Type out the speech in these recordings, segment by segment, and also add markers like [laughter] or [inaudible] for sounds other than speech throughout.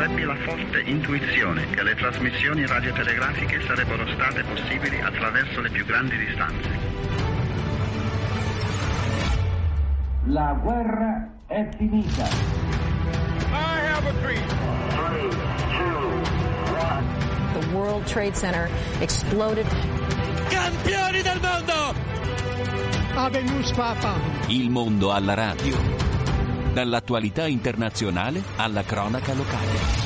Ebbi la forte intuizione che le trasmissioni radiotelegrafiche sarebbero state possibili attraverso le più grandi distanze. La guerra è finita. I have a dream. Three, two, one. The World Trade Center exploded. Campioni del mondo! Habemus Papa. Il mondo alla radio. Dall'attualità internazionale alla cronaca locale.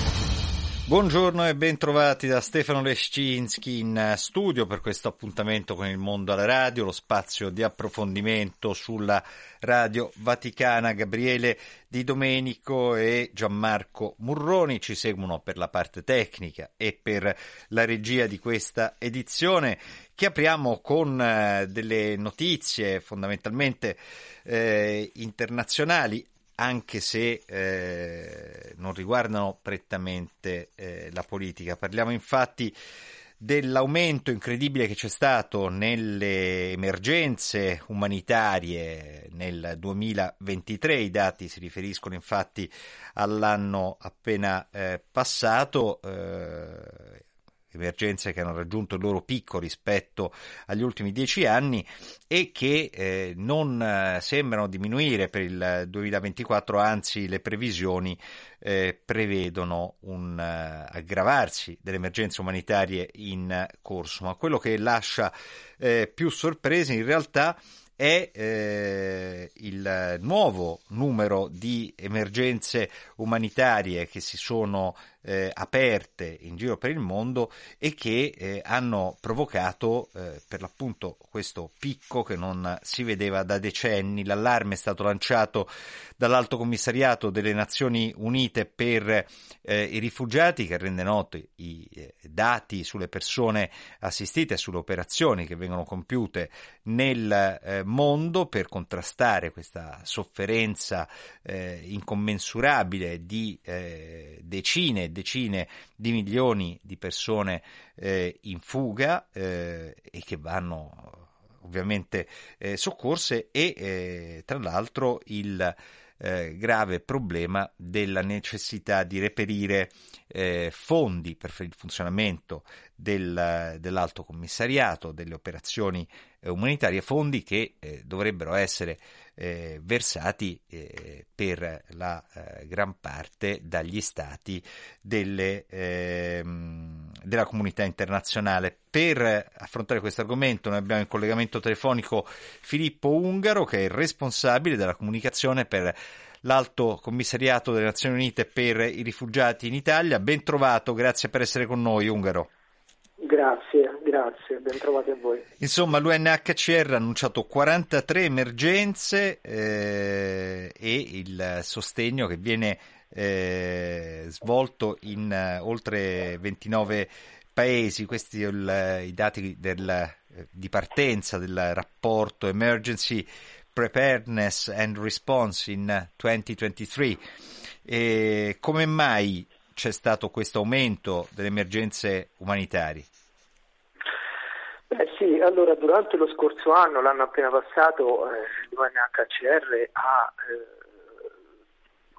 Buongiorno e ben trovati da Stefano Lescinski in studio per questo appuntamento con il mondo alla radio, lo spazio di approfondimento sulla radio vaticana. Gabriele Di Domenico e Gianmarco Murroni ci seguono per la parte tecnica e per la regia di questa edizione che apriamo con eh, delle notizie fondamentalmente eh, internazionali anche se eh, non riguardano prettamente eh, la politica. Parliamo infatti dell'aumento incredibile che c'è stato nelle emergenze umanitarie nel 2023, i dati si riferiscono infatti all'anno appena eh, passato. Emergenze che hanno raggiunto il loro picco rispetto agli ultimi dieci anni e che eh, non eh, sembrano diminuire per il 2024, anzi le previsioni eh, prevedono un uh, aggravarsi delle emergenze umanitarie in corso, ma quello che lascia eh, più sorprese in realtà è eh, il nuovo numero di emergenze umanitarie che si sono eh, aperte in giro per il mondo e che eh, hanno provocato eh, per l'appunto questo picco che non si vedeva da decenni. L'allarme è stato lanciato dall'Alto Commissariato delle Nazioni Unite per eh, i rifugiati che rende noti i eh, dati sulle persone assistite e sulle operazioni che vengono compiute nel eh, mondo per contrastare questa sofferenza incommensurabile di decine decine di milioni di persone eh, in fuga eh, e che vanno ovviamente eh, soccorse e eh, tra l'altro il eh, grave problema della necessità di reperire eh, fondi per il funzionamento del, dell'alto commissariato, delle operazioni umanitarie, fondi che dovrebbero essere eh, versati eh, per la gran parte dagli stati delle, ehm, della comunità internazionale. Per affrontare questo argomento noi abbiamo in collegamento telefonico Filippo Ungaro che è il responsabile della comunicazione per l'Alto Commissariato delle Nazioni Unite per i rifugiati in Italia. Ben trovato, grazie per essere con noi, Ungaro. Grazie, grazie, ben trovati a voi. Insomma, l'UNHCR ha annunciato 43 emergenze eh, e il sostegno che viene eh, svolto in uh, oltre 29 paesi. Questi sono i dati del, eh, di partenza del rapporto Emergency Preparedness and Response in 2023. E come mai c'è stato questo aumento delle emergenze umanitarie? Beh sì, allora durante lo scorso anno, l'anno appena passato, eh, l'UNHCR ha eh,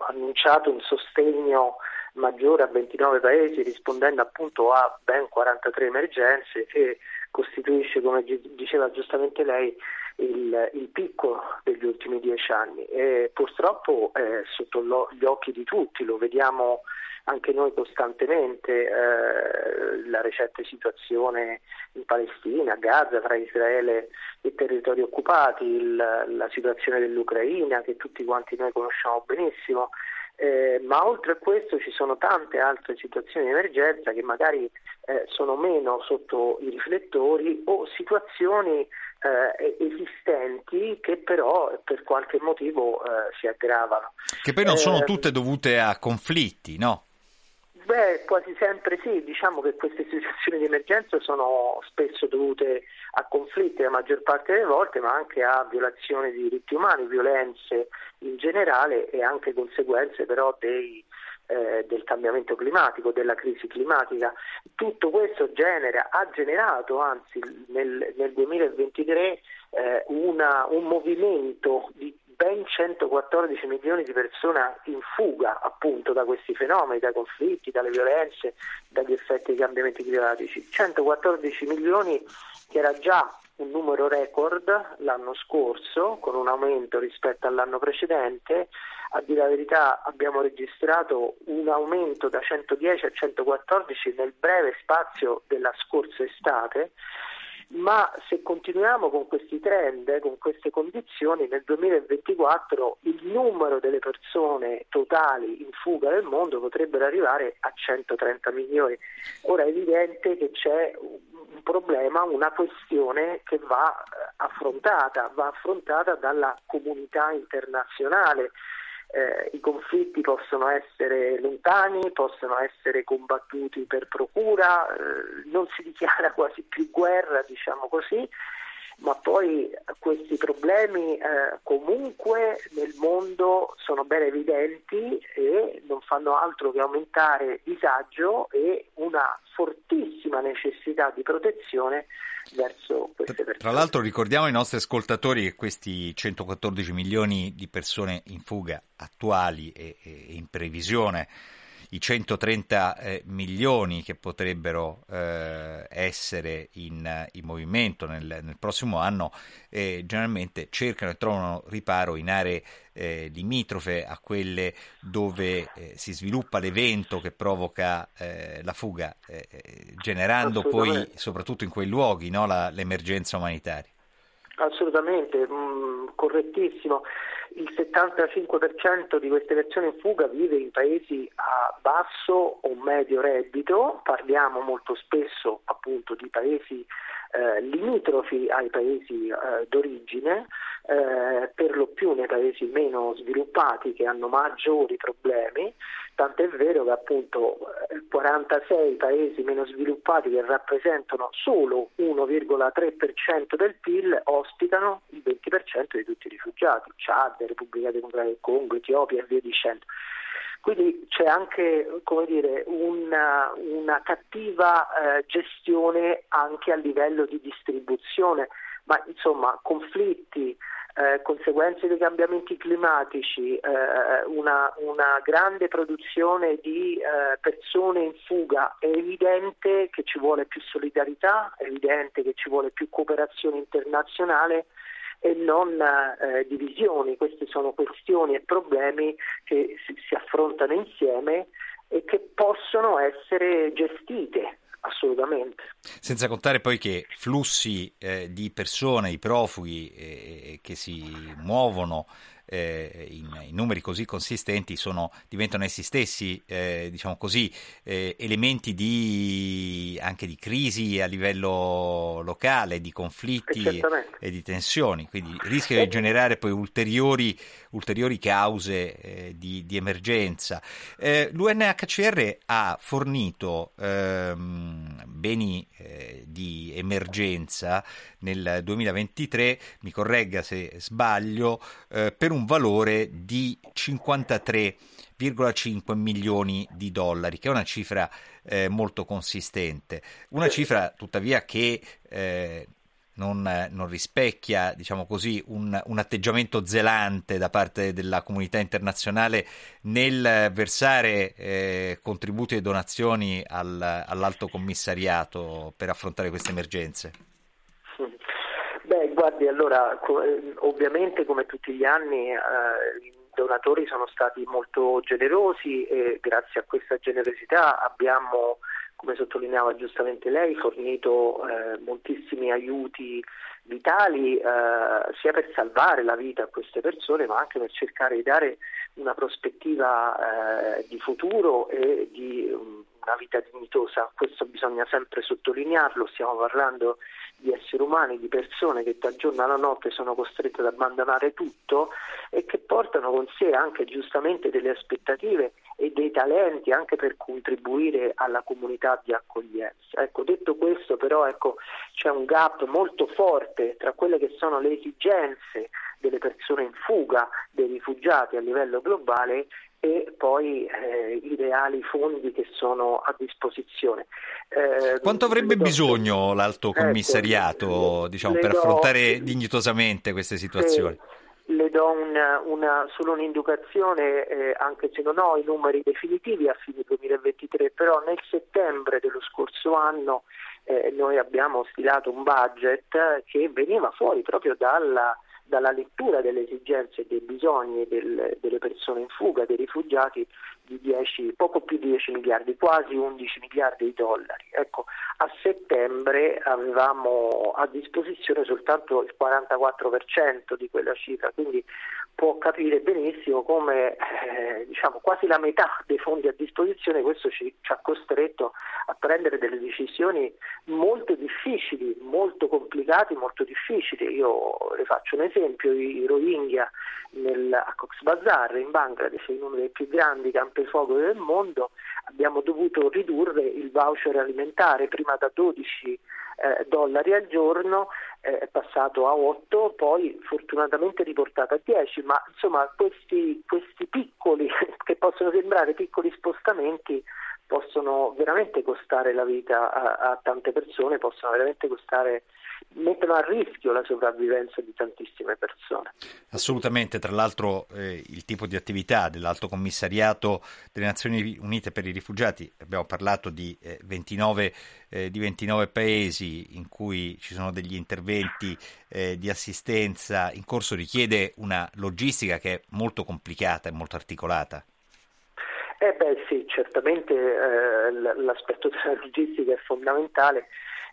annunciato un sostegno maggiore a 29 paesi rispondendo appunto a ben 43 emergenze che costituisce, come diceva giustamente lei, il, il picco degli ultimi dieci anni e purtroppo è sotto lo, gli occhi di tutti, lo vediamo anche noi costantemente, eh, la recente situazione in Palestina, Gaza, tra Israele e territori occupati, il, la situazione dell'Ucraina che tutti quanti noi conosciamo benissimo. Eh, ma oltre a questo ci sono tante altre situazioni di emergenza che magari eh, sono meno sotto i riflettori o situazioni eh, esistenti che però per qualche motivo eh, si aggravano. Che poi non sono eh, tutte dovute a conflitti, no? Beh, quasi sempre sì, diciamo che queste situazioni di emergenza sono spesso dovute a conflitti la maggior parte delle volte, ma anche a violazioni di diritti umani, violenze in generale e anche conseguenze però dei, eh, del cambiamento climatico, della crisi climatica. Tutto questo genera, ha generato anzi nel, nel 2023 eh, una, un movimento di, ben 114 milioni di persone in fuga appunto da questi fenomeni, dai conflitti, dalle violenze, dagli effetti dei cambiamenti climatici. 114 milioni che era già un numero record l'anno scorso, con un aumento rispetto all'anno precedente. A dire la verità abbiamo registrato un aumento da 110 a 114 nel breve spazio della scorsa estate ma se continuiamo con questi trend, con queste condizioni, nel 2024 il numero delle persone totali in fuga nel mondo potrebbero arrivare a 130 milioni. Ora è evidente che c'è un problema, una questione che va eh, affrontata, va affrontata dalla comunità internazionale eh, i conflitti possono essere lontani, possono essere combattuti per procura, eh, non si dichiara [laughs] quasi più guerra, diciamo così, ma poi questi problemi eh, comunque nel mondo sono ben evidenti e non fanno altro che aumentare disagio e una fortissima necessità di protezione verso queste persone. Tra l'altro ricordiamo ai nostri ascoltatori che questi 114 milioni di persone in fuga attuali e, e in previsione i 130 eh, milioni che potrebbero eh, essere in, in movimento nel, nel, prossimo anno eh, generalmente cercano e trovano riparo in aree eh, limitrofe a quelle dove eh, si sviluppa l'evento che provoca eh, la fuga, generando poi soprattutto in quei luoghi no, la, l'emergenza umanitaria. Assolutamente, mh, mm, correttissimo il 75% di queste persone in fuga vive in paesi a basso o medio reddito, parliamo molto spesso appunto di paesi eh, limitrofi ai paesi eh, d'origine, eh, per lo più nei paesi meno sviluppati che hanno maggiori problemi, tant'è vero che appunto 46 eh, paesi meno sviluppati che rappresentano solo 1,3% del PIL ospitano il 20% di tutti i rifugiati, Chad, Repubblica Democratica del Congo, Etiopia e via dicendo. Quindi c'è anche dire, una, una, cattiva eh, gestione anche a livello di distribuzione, ma insomma conflitti, eh, conseguenze dei cambiamenti climatici, eh, una, una, grande produzione di eh, persone in fuga, è evidente che ci vuole più solidarietà, è evidente che ci vuole più cooperazione internazionale e non eh, divisioni. Queste sono questioni e problemi che si, si affrontano insieme e che possono essere gestite assolutamente. Senza contare poi che flussi eh, di persone, i profughi eh, che si muovono eh, in, in, numeri così consistenti sono, diventano essi stessi, eh, diciamo così, eh, elementi di, anche di crisi a livello locale, di conflitti e di tensioni, quindi rischia di generare poi ulteriori, ulteriori cause eh, di, di, emergenza. Eh, L'UNHCR ha fornito ehm, beni eh, di emergenza nel 2023, mi corregga se sbaglio, per un valore di 53,5 milioni di dollari, che è una cifra eh, molto consistente. Una cifra tuttavia che eh, non, non, rispecchia, diciamo così, un, un, atteggiamento zelante da parte della comunità internazionale nel versare eh, contributi e donazioni al, all'alto commissariato per affrontare queste emergenze. Guardi, allora, eh, ovviamente come tutti gli anni eh, i donatori sono stati molto generosi e grazie a questa generosità abbiamo, come sottolineava giustamente lei, fornito eh, moltissimi aiuti vitali eh, sia per salvare la vita a queste persone ma anche per cercare di dare una prospettiva eh, di futuro e di um, una vita dignitosa. Questo bisogna sempre sottolinearlo, stiamo parlando di esseri umani, di persone che dal giorno alla notte sono costrette ad abbandonare tutto e che portano con sé anche giustamente delle aspettative e dei talenti anche per contribuire alla comunità di accoglienza. Ecco, detto questo però ecco, c'è un gap molto forte tra quelle che sono le esigenze delle persone in fuga, dei rifugiati a livello globale e poi eh, i reali fondi che sono a disposizione. Eh, Quanto avrebbe bisogno l'alto ecco, commissariato ecco, diciamo, per do, affrontare dignitosamente queste situazioni? le do una, una, solo un'indicazione, eh, anche se non ho i numeri definitivi a fine 2023, però nel settembre dello scorso anno eh, noi abbiamo stilato un budget che veniva fuori proprio dalla, dalla lettura delle esigenze e dei bisogni del, delle persone in fuga, dei rifugiati, di 10, poco più di 10 miliardi, quasi 11 miliardi di dollari. Ecco, a settembre avevamo a disposizione soltanto il 44% di quella cifra, quindi può capire benissimo come eh, diciamo, quasi la metà dei fondi a disposizione questo ci, ci, ha costretto a prendere delle decisioni molto difficili, molto complicate, molto difficili. Io le faccio un esempio, i Rohingya nel, a Cox's Bazar in Bangladesh, in uno dei più grandi campi fuoco del mondo, abbiamo dovuto ridurre il voucher alimentare prima da 12 eh, dollari al giorno, eh, è passato a 8, poi fortunatamente riportato a 10, ma insomma questi, questi piccoli, [laughs] che possono sembrare piccoli spostamenti, possono veramente costare la vita a, a tante persone, possono veramente costare mettono a rischio la sopravvivenza di tantissime persone. Assolutamente, tra l'altro eh, il tipo di attività dell'Alto Commissariato delle Nazioni Unite per i rifugiati, abbiamo parlato di, eh, 29, eh, di 29, paesi in cui ci sono degli interventi eh, di assistenza in corso, richiede una logistica che è molto complicata e molto articolata. Eh beh sì, certamente eh, l'aspetto della logistica è fondamentale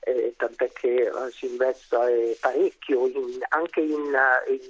eh, tant'è che eh, si investe parecchio in, anche in, in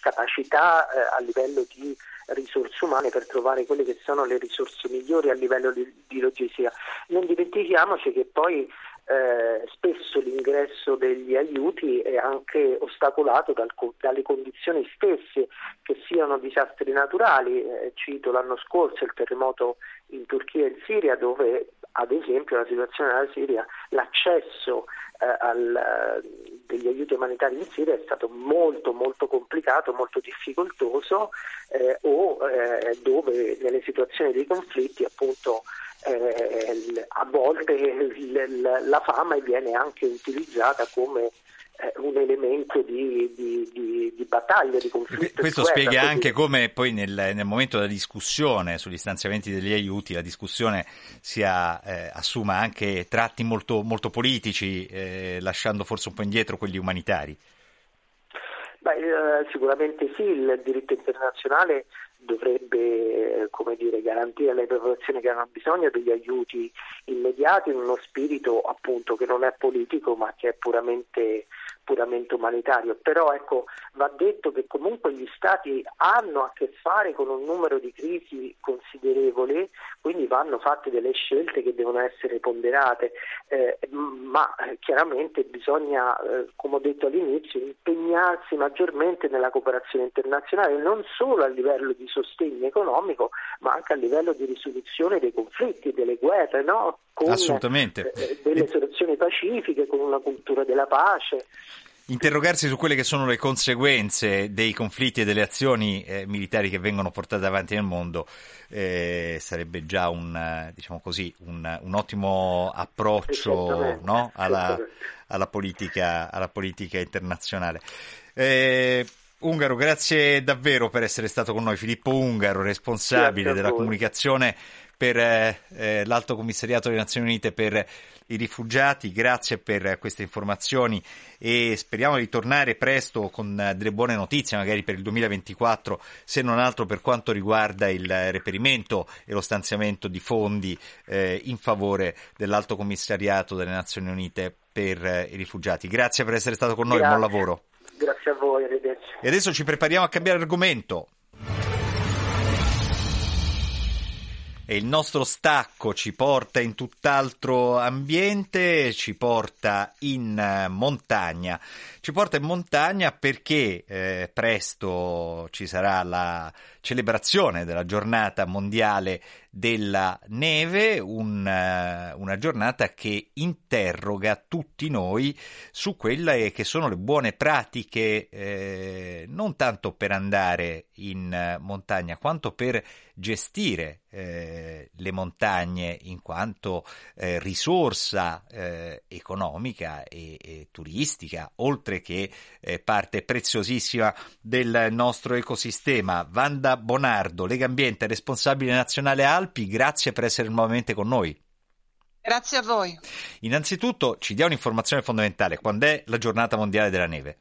capacità eh, a livello di risorse umane per trovare quelle che sono le risorse migliori a livello di, di logistica. Non dimentichiamoci che poi eh, spesso l'ingresso degli aiuti è anche ostacolato dal, dalle condizioni stesse, che siano disastri naturali. Eh, cito l'anno scorso il terremoto in Turchia e in Siria, dove ad esempio la situazione della Siria, l'accesso eh, al, degli aiuti umanitari in Siria è stato molto molto complicato, molto difficoltoso eh, o eh, dove nelle situazioni di conflitti appunto eh, a volte la fama viene anche utilizzata come eh, un elemento di, di, di, di, battaglia, di conflitto. Questo guerra, spiega quindi... anche come poi nel, nel, momento della discussione sugli stanziamenti degli aiuti, la discussione sia, eh, assuma anche tratti molto, molto politici, eh, lasciando forse un po' indietro quelli umanitari. Beh, eh, sicuramente sì, il diritto internazionale dovrebbe dire, garantire alle popolazioni che hanno bisogno degli aiuti immediati in uno spirito appunto che non è politico ma che è puramente puramente umanitario, però ecco, va detto che comunque gli Stati hanno a che fare con un numero di crisi considerevole, quindi vanno fatte delle scelte che devono essere ponderate, eh, ma eh, chiaramente bisogna, eh, come ho detto all'inizio, impegnarsi maggiormente nella cooperazione internazionale, non solo a livello di sostegno economico, ma anche a livello di risoluzione dei conflitti, delle guerre, no? con Assolutamente. Eh, delle soluzioni pacifiche, con una cultura della pace. Interrogarsi su quelle che sono le conseguenze dei conflitti e delle azioni eh, militari che vengono portate avanti nel mondo eh, sarebbe già un, diciamo così, un, un ottimo approccio no? alla, alla, politica, alla, politica, internazionale. Eh, Ungaro, grazie davvero per essere stato con noi. Filippo Ungaro, responsabile della comunicazione per eh, l'Alto Commissariato delle Nazioni Unite per i rifugiati. Grazie per queste informazioni e speriamo di tornare presto con delle buone notizie, magari per il 2024, se non altro per quanto riguarda il reperimento e lo stanziamento di fondi eh, in favore dell'Alto Commissariato delle Nazioni Unite per eh, i rifugiati. Grazie per essere stato con noi, Grazie. buon lavoro. Grazie a voi, arrivederci. E adesso ci prepariamo a cambiare argomento. e il nostro stacco ci porta in tutt'altro ambiente, ci porta in eh, montagna. Ci porta in montagna perché eh, presto ci sarà la celebrazione della giornata mondiale della neve, un, una giornata che interroga tutti noi su quelle che sono le buone pratiche, eh, non tanto per andare in montagna quanto per gestire eh, le montagne in quanto eh, risorsa eh, economica e, e, turistica, oltre che eh, parte preziosissima del nostro ecosistema. Vanda Bonardo, Lega Ambiente, responsabile nazionale Alpi, grazie per essere nuovamente con noi. Grazie a voi. Innanzitutto ci dia un'informazione fondamentale, quando è la giornata mondiale della neve?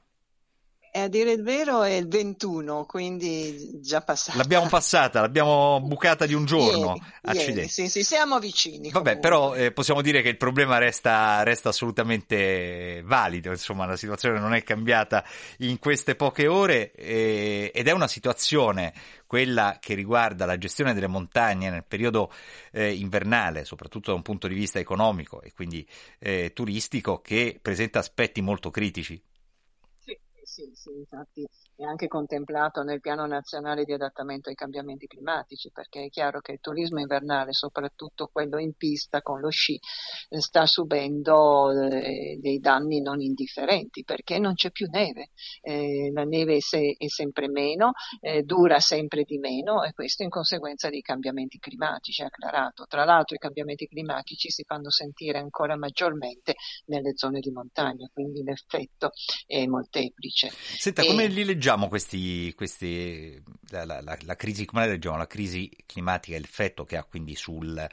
E a dire il vero è il 21, quindi già passata. L'abbiamo passata, l'abbiamo bucata di un giorno. Ieri, Accidenti. Ieri, sì, sì, siamo vicini. Vabbè, comunque. però eh, possiamo dire che il problema resta, resta, assolutamente valido, insomma la situazione non è cambiata in queste poche ore eh, ed è una situazione, quella che riguarda la gestione delle montagne nel periodo eh, invernale, soprattutto da un punto di vista economico e quindi eh, turistico, che presenta aspetti molto critici. Sì, sì, infatti è anche contemplato nel piano nazionale di adattamento ai cambiamenti climatici, perché è chiaro che il turismo invernale, soprattutto quello in pista con lo sci, sta subendo eh, dei danni non indifferenti, perché non c'è più neve, eh, la neve è, se- è sempre meno, eh, dura sempre di meno e questo in conseguenza dei cambiamenti climatici, è acclarato. Tra l'altro i cambiamenti climatici si fanno sentire ancora maggiormente nelle zone di montagna, quindi l'effetto è molteplice. Senta, e... come li leggiamo questi, questi la, la, la, la, crisi, come la leggiamo? La crisi climatica, l'effetto che ha quindi sul,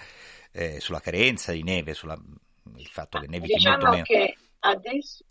eh, sulla carenza di neve, sulla, il fatto che nevichi diciamo molto meno? Che adesso,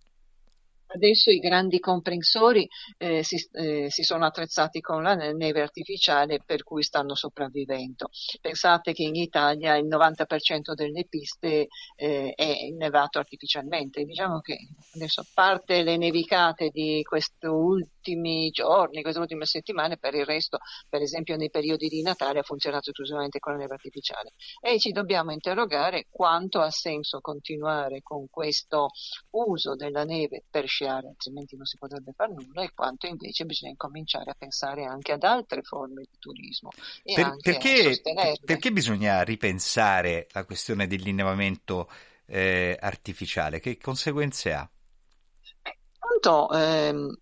Adesso i grandi comprensori eh, si, eh, si, sono attrezzati con la neve artificiale per cui stanno sopravvivendo. Pensate che in Italia il 90% delle piste eh, è innevato artificialmente. Diciamo che adesso a parte le nevicate di questi ultimi giorni, queste ultime settimane, per il resto, per esempio nei periodi di Natale ha funzionato esclusivamente con la neve artificiale. E ci dobbiamo interrogare quanto ha senso continuare con questo uso della neve per sciare, altrimenti non si potrebbe fare nulla, e quanto invece bisogna incominciare a pensare anche ad altre forme di turismo e per, anche perché. Perché bisogna ripensare la questione dell'innevamento eh, artificiale? Che conseguenze ha? Appunto, ehm,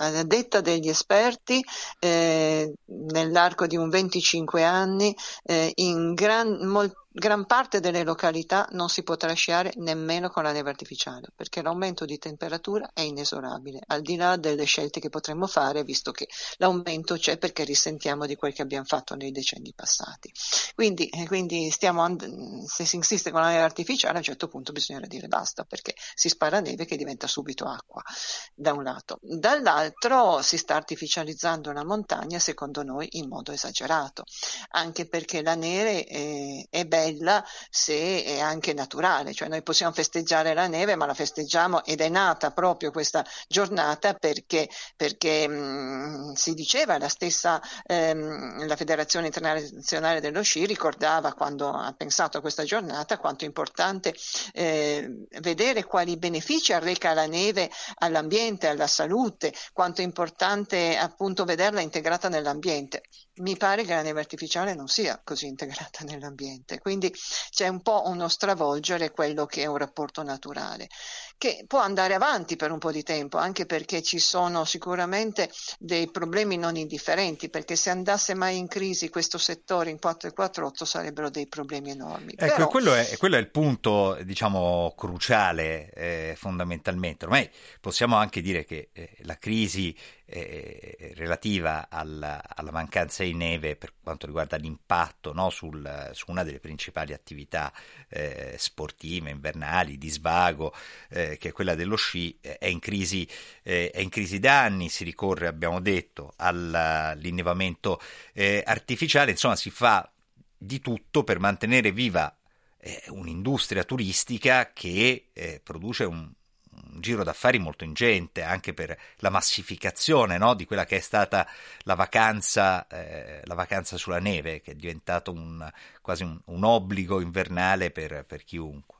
a detta degli esperti, eh, nell'arco di un 25 anni, eh, in gran, mol, gran parte delle località non si potrà sciare nemmeno con la neve artificiale, perché l'aumento di temperatura è inesorabile, al di là delle scelte che potremmo fare, visto che l'aumento c'è perché risentiamo di quel che abbiamo fatto nei decenni passati. Quindi, eh, quindi stiamo and- se si insiste con la neve artificiale, a un certo punto bisognerà dire basta, perché si spara neve che diventa subito acqua, da un lato. Dall'altro si sta artificializzando la montagna, secondo noi, in modo esagerato, anche perché la neve è, è bella bella se è anche naturale, cioè noi possiamo festeggiare la neve, ma la festeggiamo ed è nata proprio questa giornata perché, perché mh, si diceva, la stessa ehm, la Federazione Internazionale dello Sci ricordava quando ha pensato a questa giornata quanto è importante eh, vedere quali benefici arreca la neve all'ambiente, alla salute, quanto è importante appunto vederla integrata nell'ambiente. Mi pare che la neve artificiale non sia così integrata nell'ambiente, quindi c'è un po' uno stravolgere quello che è un rapporto naturale, che può andare avanti per un po' di tempo, anche perché ci sono sicuramente dei problemi non indifferenti, perché se andasse mai in crisi questo settore in 448 sarebbero dei problemi enormi. Ecco, Però... quello, è, quello, è, il punto, diciamo, cruciale eh, fondamentalmente. Ormai possiamo anche dire che eh, la crisi eh, relativa alla, alla, mancanza di neve per quanto riguarda l'impatto no, sul, su una delle principali attività eh, sportive, invernali, di svago, eh, che è quella dello sci, è in, crisi, è in crisi da anni, si ricorre, abbiamo detto, all'innevamento eh, artificiale, insomma si fa di tutto per mantenere viva eh, un'industria turistica che eh, produce un, un giro d'affari molto ingente anche per la massificazione no? di quella che è stata la vacanza, eh, la vacanza sulla neve, che è diventato un, quasi un, un obbligo invernale per, per chiunque.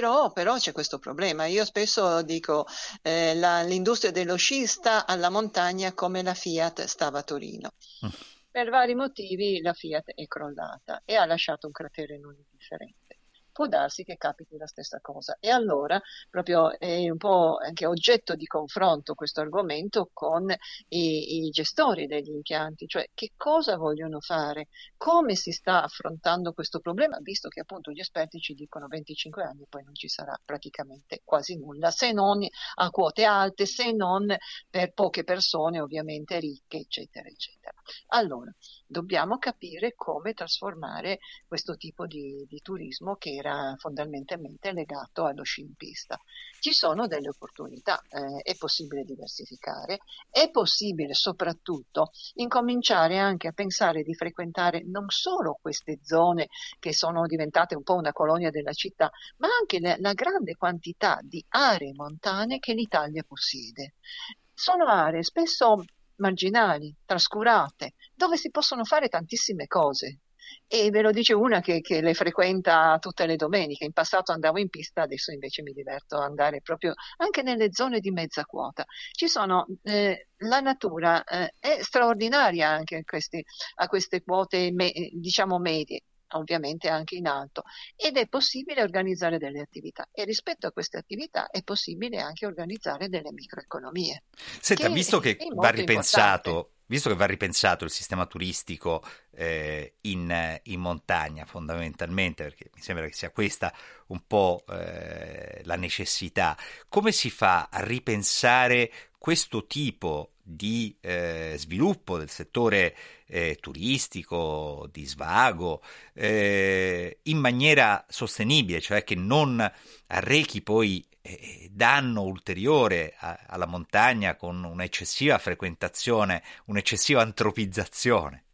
Però, però, c'è questo problema. Io spesso dico eh, la, l'industria dello sci sta alla montagna come la Fiat stava a Torino. Per vari motivi la Fiat è crollata e ha lasciato un cratere non indifferente può darsi che capiti la stessa cosa. E allora proprio è un po' anche oggetto di confronto questo argomento con i, i gestori degli impianti, cioè che cosa vogliono fare, come si sta affrontando questo problema, visto che appunto gli esperti ci dicono 25 anni poi non ci sarà praticamente quasi nulla, se non a quote alte, se non per poche persone ovviamente ricche, eccetera, eccetera. Allora, dobbiamo capire come trasformare questo tipo di, di turismo che era fondamentalmente legato allo sci in pista. Ci sono delle opportunità, eh, è possibile diversificare, è possibile soprattutto incominciare anche a pensare di frequentare non solo queste zone che sono diventate un po' una colonia della città, ma anche la, la grande quantità di aree montane che l'Italia possiede. Sono aree spesso marginali, trascurate, dove si possono fare tantissime cose. E ve lo dice una che, che, le frequenta tutte le domeniche. In passato andavo in pista, adesso invece mi diverto ad andare proprio anche nelle zone di mezza quota. Ci sono, eh, la natura eh, è straordinaria anche questi, a queste quote me, diciamo medie ovviamente anche in alto ed è possibile organizzare delle attività e rispetto a queste attività è possibile anche organizzare delle microeconomie. Senta, che visto che va ripensato, visto che va ripensato il sistema turistico eh, in, in, montagna fondamentalmente, perché mi sembra che sia questa un po' eh, la necessità, come si fa a ripensare questo tipo di eh, sviluppo del settore eh, turistico, di svago, eh, in maniera sostenibile, cioè che non arrechi poi eh, danno ulteriore alla montagna con un'eccessiva frequentazione, un'eccessiva antropizzazione.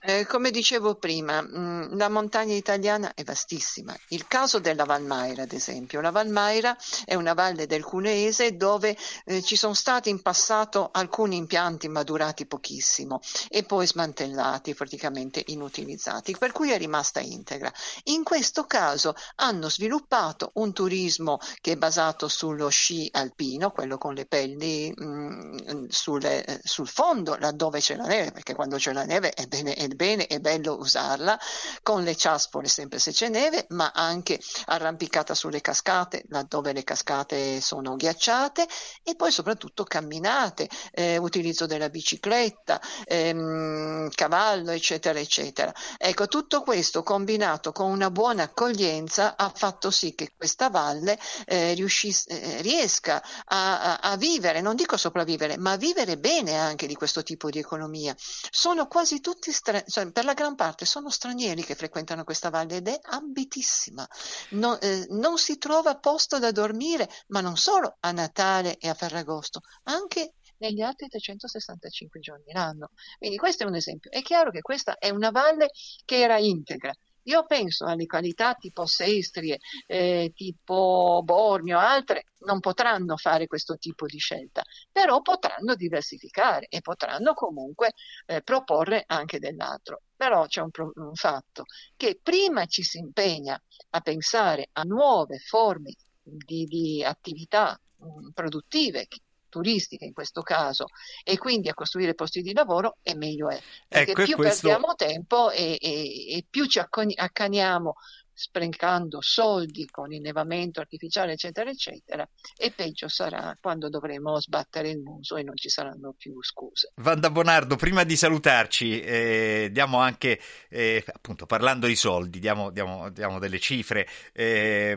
Eh, come dicevo prima, mh, mm, la montagna italiana è vastissima. Il caso della Valmaira, ad esempio. La Valmaira è una valle del Cuneese dove eh, ci sono stati in passato alcuni impianti ma durati pochissimo e poi smantellati, praticamente inutilizzati, per cui è rimasta integra. In questo caso hanno sviluppato un turismo che è basato sullo sci alpino, quello con le pelli mh, mm, sulle, eh, sul fondo, laddove c'è la neve, perché quando c'è la neve è bene è bene, è bello usarla, con le ciaspole sempre se c'è neve, ma anche arrampicata sulle cascate, laddove le cascate sono ghiacciate, e poi soprattutto camminate, eh, utilizzo della bicicletta, ehm, cavallo, eccetera, eccetera. Ecco, tutto questo combinato con una buona accoglienza ha fatto sì che questa valle eh, riuscisse, eh, riesca a, a, a vivere, non dico sopravvivere, ma a vivere bene anche di questo tipo di economia. Sono quasi tutti stra- cioè, per la gran parte sono stranieri che frequentano questa valle ed è ambitissima. No, eh, non si trova posto da dormire, ma non solo a Natale e a Ferragosto, anche negli altri 365 giorni l'anno. Quindi questo è un esempio. È chiaro che questa è una valle che era integra, io penso alle qualità tipo Sestrie, eh, tipo Bormio, altre non potranno fare questo tipo di scelta, però potranno diversificare e potranno comunque eh, proporre anche dell'altro. Però c'è un, un fatto, che prima ci si impegna a pensare a nuove forme di, di attività mh, produttive turistiche in questo caso e quindi a costruire posti di lavoro e meglio è perché ecco, più questo... perdiamo tempo e, e, e più ci accaniamo sprecando soldi con innevamento artificiale eccetera eccetera e peggio sarà quando dovremo sbattere il muso e non ci saranno più scuse. Vanda Bonardo, prima di salutarci eh, diamo anche eh, appunto parlando di soldi diamo, diamo, diamo delle cifre eh,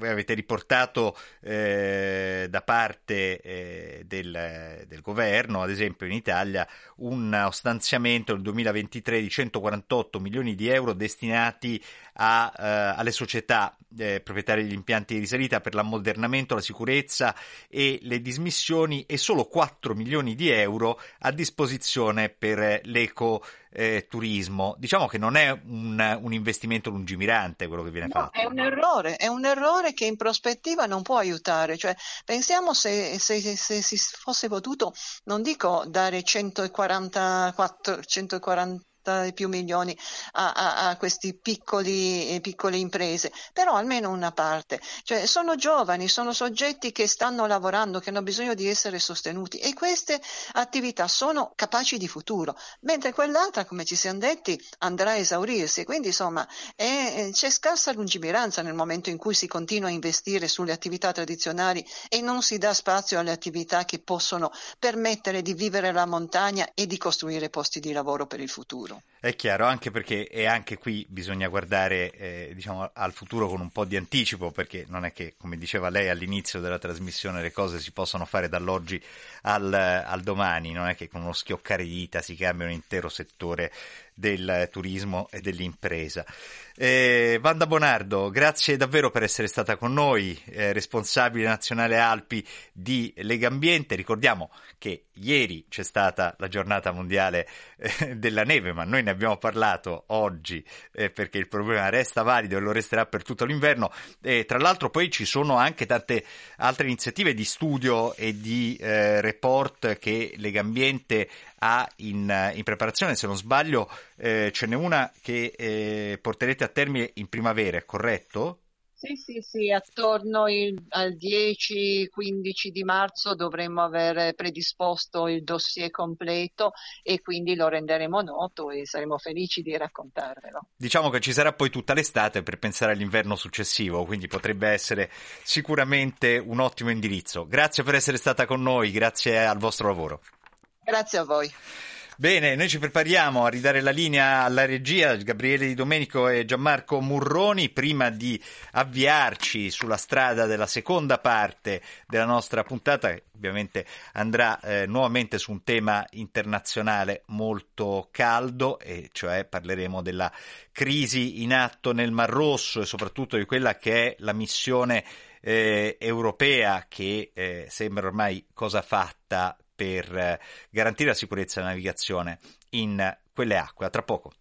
voi avete riportato eh, da parte eh, del, del, governo, ad esempio in Italia, un stanziamento nel 2023 di 148 milioni di euro destinati a, eh, alle società eh, proprietarie degli impianti di risalita per l'ammodernamento, la sicurezza e le dismissioni e solo 4 milioni di euro a disposizione per l'eco eh, turismo. Diciamo che non è un, un, investimento lungimirante quello che viene no, fatto. È un errore, è un errore che in prospettiva non può aiutare. Cioè, pensiamo se, se, se, se si fosse potuto, non dico dare 144, 140 dare più milioni a, a, a queste piccole imprese, però almeno una parte. Cioè, sono giovani, sono soggetti che stanno lavorando, che hanno bisogno di essere sostenuti e queste attività sono capaci di futuro, mentre quell'altra, come ci siamo detti, andrà a esaurirsi. Quindi, insomma, è, c'è scarsa lungimiranza nel momento in cui si continua a investire sulle attività tradizionali e non si dà spazio alle attività che possono permettere di vivere la montagna e di costruire posti di lavoro per il futuro. È chiaro, anche perché e anche qui bisogna guardare eh, diciamo, al futuro con un po' di anticipo, perché non è che, come diceva lei all'inizio della trasmissione, le cose si possono fare dall'oggi al, al domani, non è che con uno schioccare di dita si cambia un intero settore del turismo e dell'impresa. Eh, Vanda Bonardo, grazie davvero per essere stata con noi, eh, responsabile nazionale Alpi di Legambiente. Ricordiamo che ieri c'è stata la giornata mondiale eh, della neve, ma noi ne abbiamo parlato oggi eh, perché il problema resta valido e lo resterà per tutto l'inverno. Tra l'altro poi ci sono anche tante altre iniziative di studio e di eh, report che Legambiente ha in, in preparazione. Se non sbaglio, eh, ce n'è una che eh, porterete a termine in primavera, è corretto? Sì, sì, sì, attorno il, al 10-15 di marzo dovremmo aver predisposto il dossier completo e quindi lo renderemo noto e saremo felici di raccontarvelo. Diciamo che ci sarà poi tutta l'estate per pensare all'inverno successivo, quindi potrebbe essere sicuramente un ottimo indirizzo. Grazie per essere stata con noi, grazie al vostro lavoro. Grazie a voi. Bene, noi ci prepariamo a ridare la linea alla regia, Gabriele Di Domenico e Gianmarco Murroni, prima di avviarci sulla strada della seconda parte della nostra puntata, che ovviamente andrà eh, nuovamente su un tema internazionale molto caldo, e cioè parleremo della crisi in atto nel Mar Rosso e soprattutto di quella che è la missione eh, europea che eh, sembra ormai cosa fatta per eh, garantire la sicurezza della navigazione in quelle acque. A tra poco.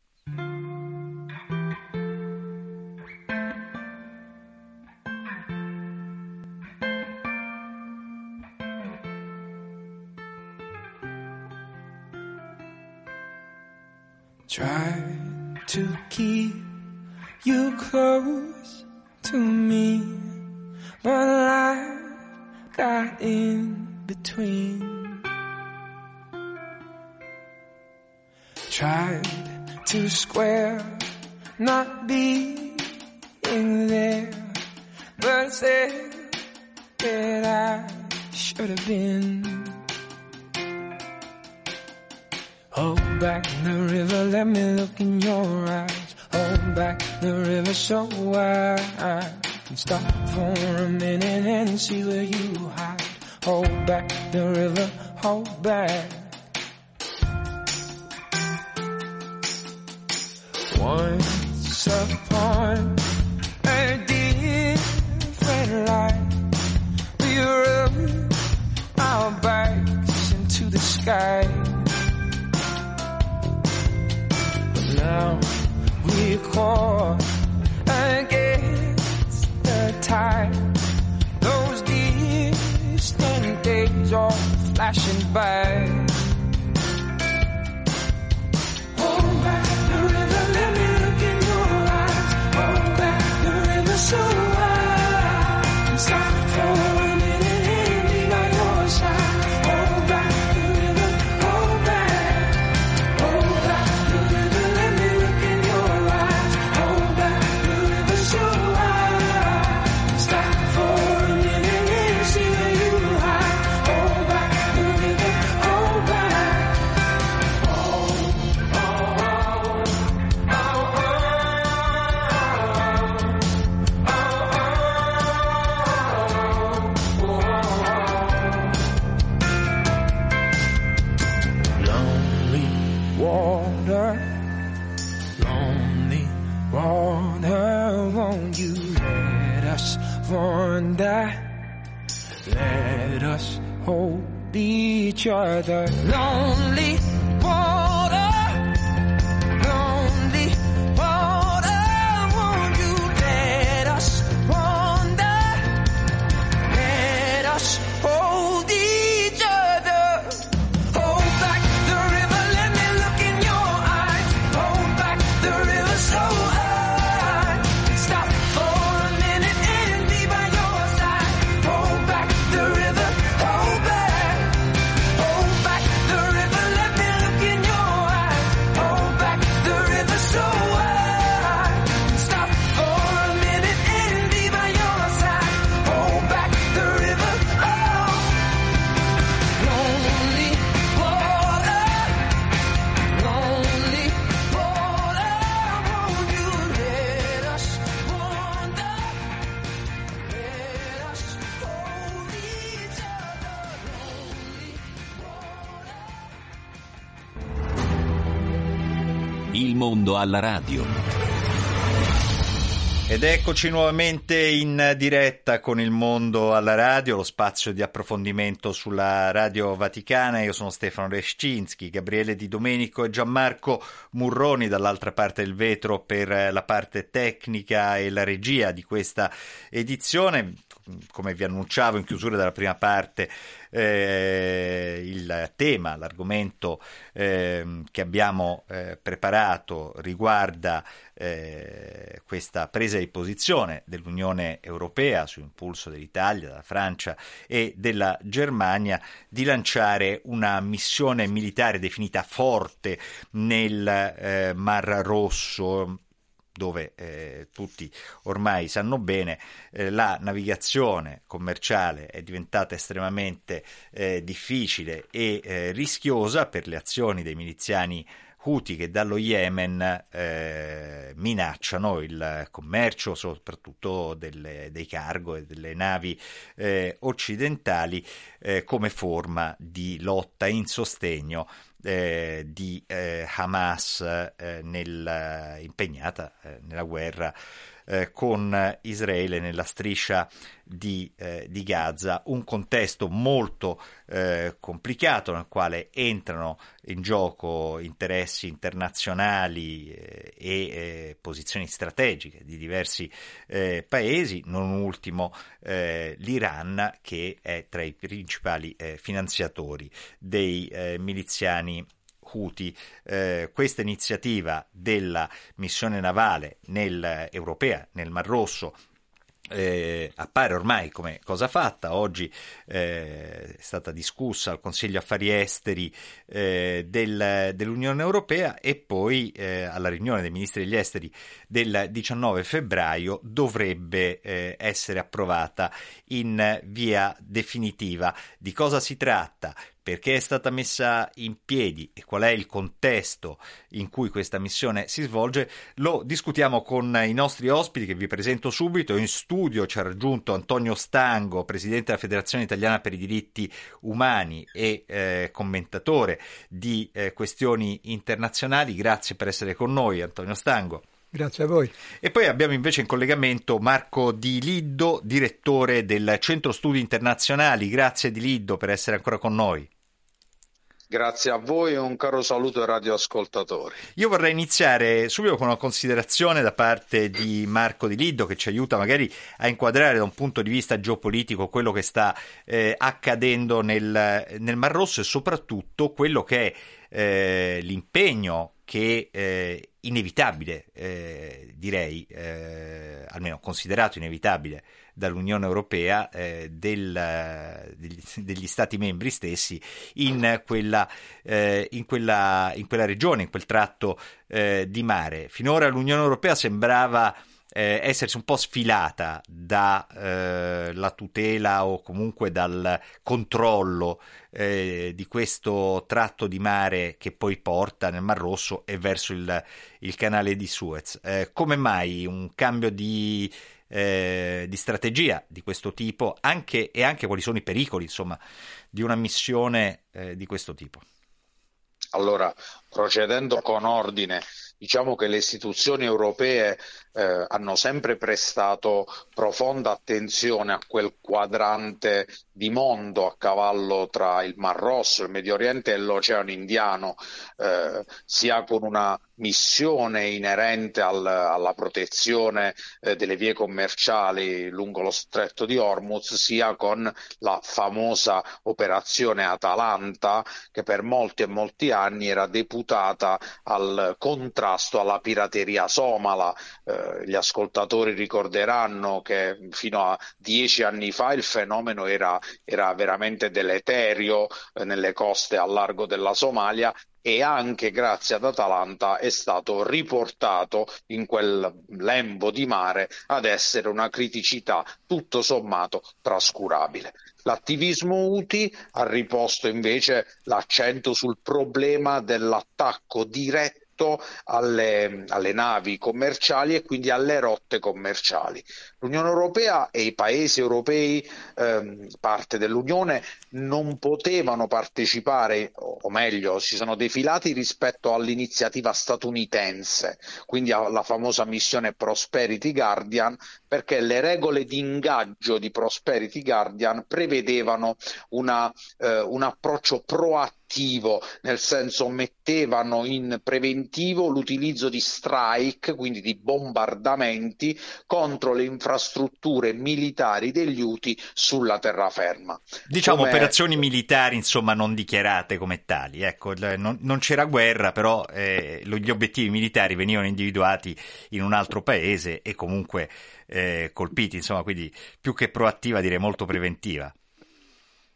Try to keep you close to me, but life got in between. Tried to square not being there, but said that I should have been. Hold back the river, let me look in your eyes. Hold back the river so I can stop for a minute and see where you hide. Hold back the river, hold back. Once upon a different life, we rode our bikes into the sky. But now we're caught against the tide. Those distant days are flashing by. other. No. Alla radio. Ed eccoci nuovamente in diretta con il mondo alla radio, lo spazio di approfondimento sulla Radio Vaticana. Io sono Stefano Rescinski, Gabriele Di Domenico e Gianmarco Murroni dall'altra parte del vetro per la parte tecnica e la regia di questa edizione. Come vi annunciavo in chiusura della prima parte, eh, il tema, l'argomento eh, che abbiamo eh, preparato riguarda eh, questa presa di posizione dell'Unione Europea su impulso dell'Italia, della Francia e della Germania di lanciare una missione militare definita forte nel eh, Mar Rosso dove eh, tutti ormai sanno bene, eh, la navigazione commerciale è diventata estremamente eh, difficile e eh, rischiosa per le azioni dei miliziani Houthi che dallo Yemen eh, minacciano il commercio soprattutto delle, dei cargo e delle navi eh, occidentali eh, come forma di lotta in sostegno eh, di eh, Hamas eh, nel, impegnata nella guerra con Israele nella striscia di, eh, di, Gaza, un contesto molto eh, complicato nel quale entrano in gioco interessi internazionali eh, e posizioni strategiche di diversi paesi, non ultimo l'Iran che è tra i principali finanziatori dei miliziani Houthi. Eh, questa iniziativa della missione navale nel, europea nel Mar Rosso eh, appare ormai come cosa fatta. Oggi eh, è stata discussa al Consiglio Affari Esteri eh, del, dell'Unione Europea e poi eh, alla riunione dei ministri degli esteri del 19 febbraio dovrebbe eh, essere approvata in via definitiva. Di cosa si tratta? Perché è stata messa in piedi e qual è il contesto in cui questa missione si svolge, lo discutiamo con i nostri ospiti che vi presento subito. In studio ci ha raggiunto Antonio Stango, presidente della Federazione Italiana per i diritti umani e eh, commentatore di eh, questioni internazionali. Grazie per essere con noi, Antonio Stango. Grazie a voi. E poi abbiamo invece in collegamento Marco Di Liddo, direttore del Centro Studi Internazionali. Grazie Di Liddo per essere ancora con noi. Grazie a voi e un caro saluto ai radioascoltatori. Io vorrei iniziare subito con una considerazione da parte di Marco Di Liddo che ci aiuta magari a inquadrare da un punto di vista geopolitico quello che sta eh, accadendo nel, nel, Mar Rosso e soprattutto quello che è eh, l'impegno che eh, inevitabile, eh, direi, eh, almeno considerato inevitabile dall'Unione Europea eh, del, degli, degli, Stati membri stessi in quella, eh, in quella, in quella regione, in quel tratto eh, di mare. Finora l'Unione Europea sembrava eh, essersi un po' sfilata dalla eh, tutela o comunque dal controllo eh, di questo tratto di mare che poi porta nel Mar Rosso e verso il, il canale di Suez. Eh, come mai un cambio di eh, di strategia di questo tipo anche, e anche quali sono i pericoli insomma, di una missione eh, di questo tipo. Allora, procedendo con ordine, diciamo che le istituzioni europee eh, hanno sempre prestato profonda attenzione a quel quadrante di mondo a cavallo tra il Mar Rosso, il Medio Oriente e l'Oceano Indiano, eh, sia con una missione inerente al, alla protezione eh, delle vie commerciali lungo lo stretto di Hormuz, sia con la famosa operazione Atalanta che per molti e molti anni era deputata al contrasto alla pirateria somala. Eh, gli ascoltatori ricorderanno che fino a dieci anni fa il fenomeno era, era veramente deleterio eh, nelle coste a largo della Somalia e anche grazie ad Atalanta è stato riportato in quel lembo di mare ad essere una criticità tutto sommato trascurabile. L'attivismo UTI ha riposto invece l'accento sul problema dell'attacco diretto alle, alle navi commerciali e quindi alle rotte commerciali. L'Unione Europea e i paesi europei, ehm, parte dell'Unione, non potevano partecipare, o meglio, si sono defilati rispetto all'iniziativa statunitense, quindi alla famosa missione Prosperity Guardian, perché le regole di ingaggio di Prosperity Guardian prevedevano una, eh, un approccio proattivo, nel senso mettevano in preventivo l'utilizzo di strike, quindi di bombardamenti contro le infrastrutture militari degli UTI sulla terraferma. Diciamo Come- operazioni militari, insomma, non dichiarate come tali. Ecco, non, non c'era guerra, però eh, gli obiettivi militari venivano individuati in un altro paese e comunque eh, colpiti, insomma, quindi più che proattiva direi molto preventiva.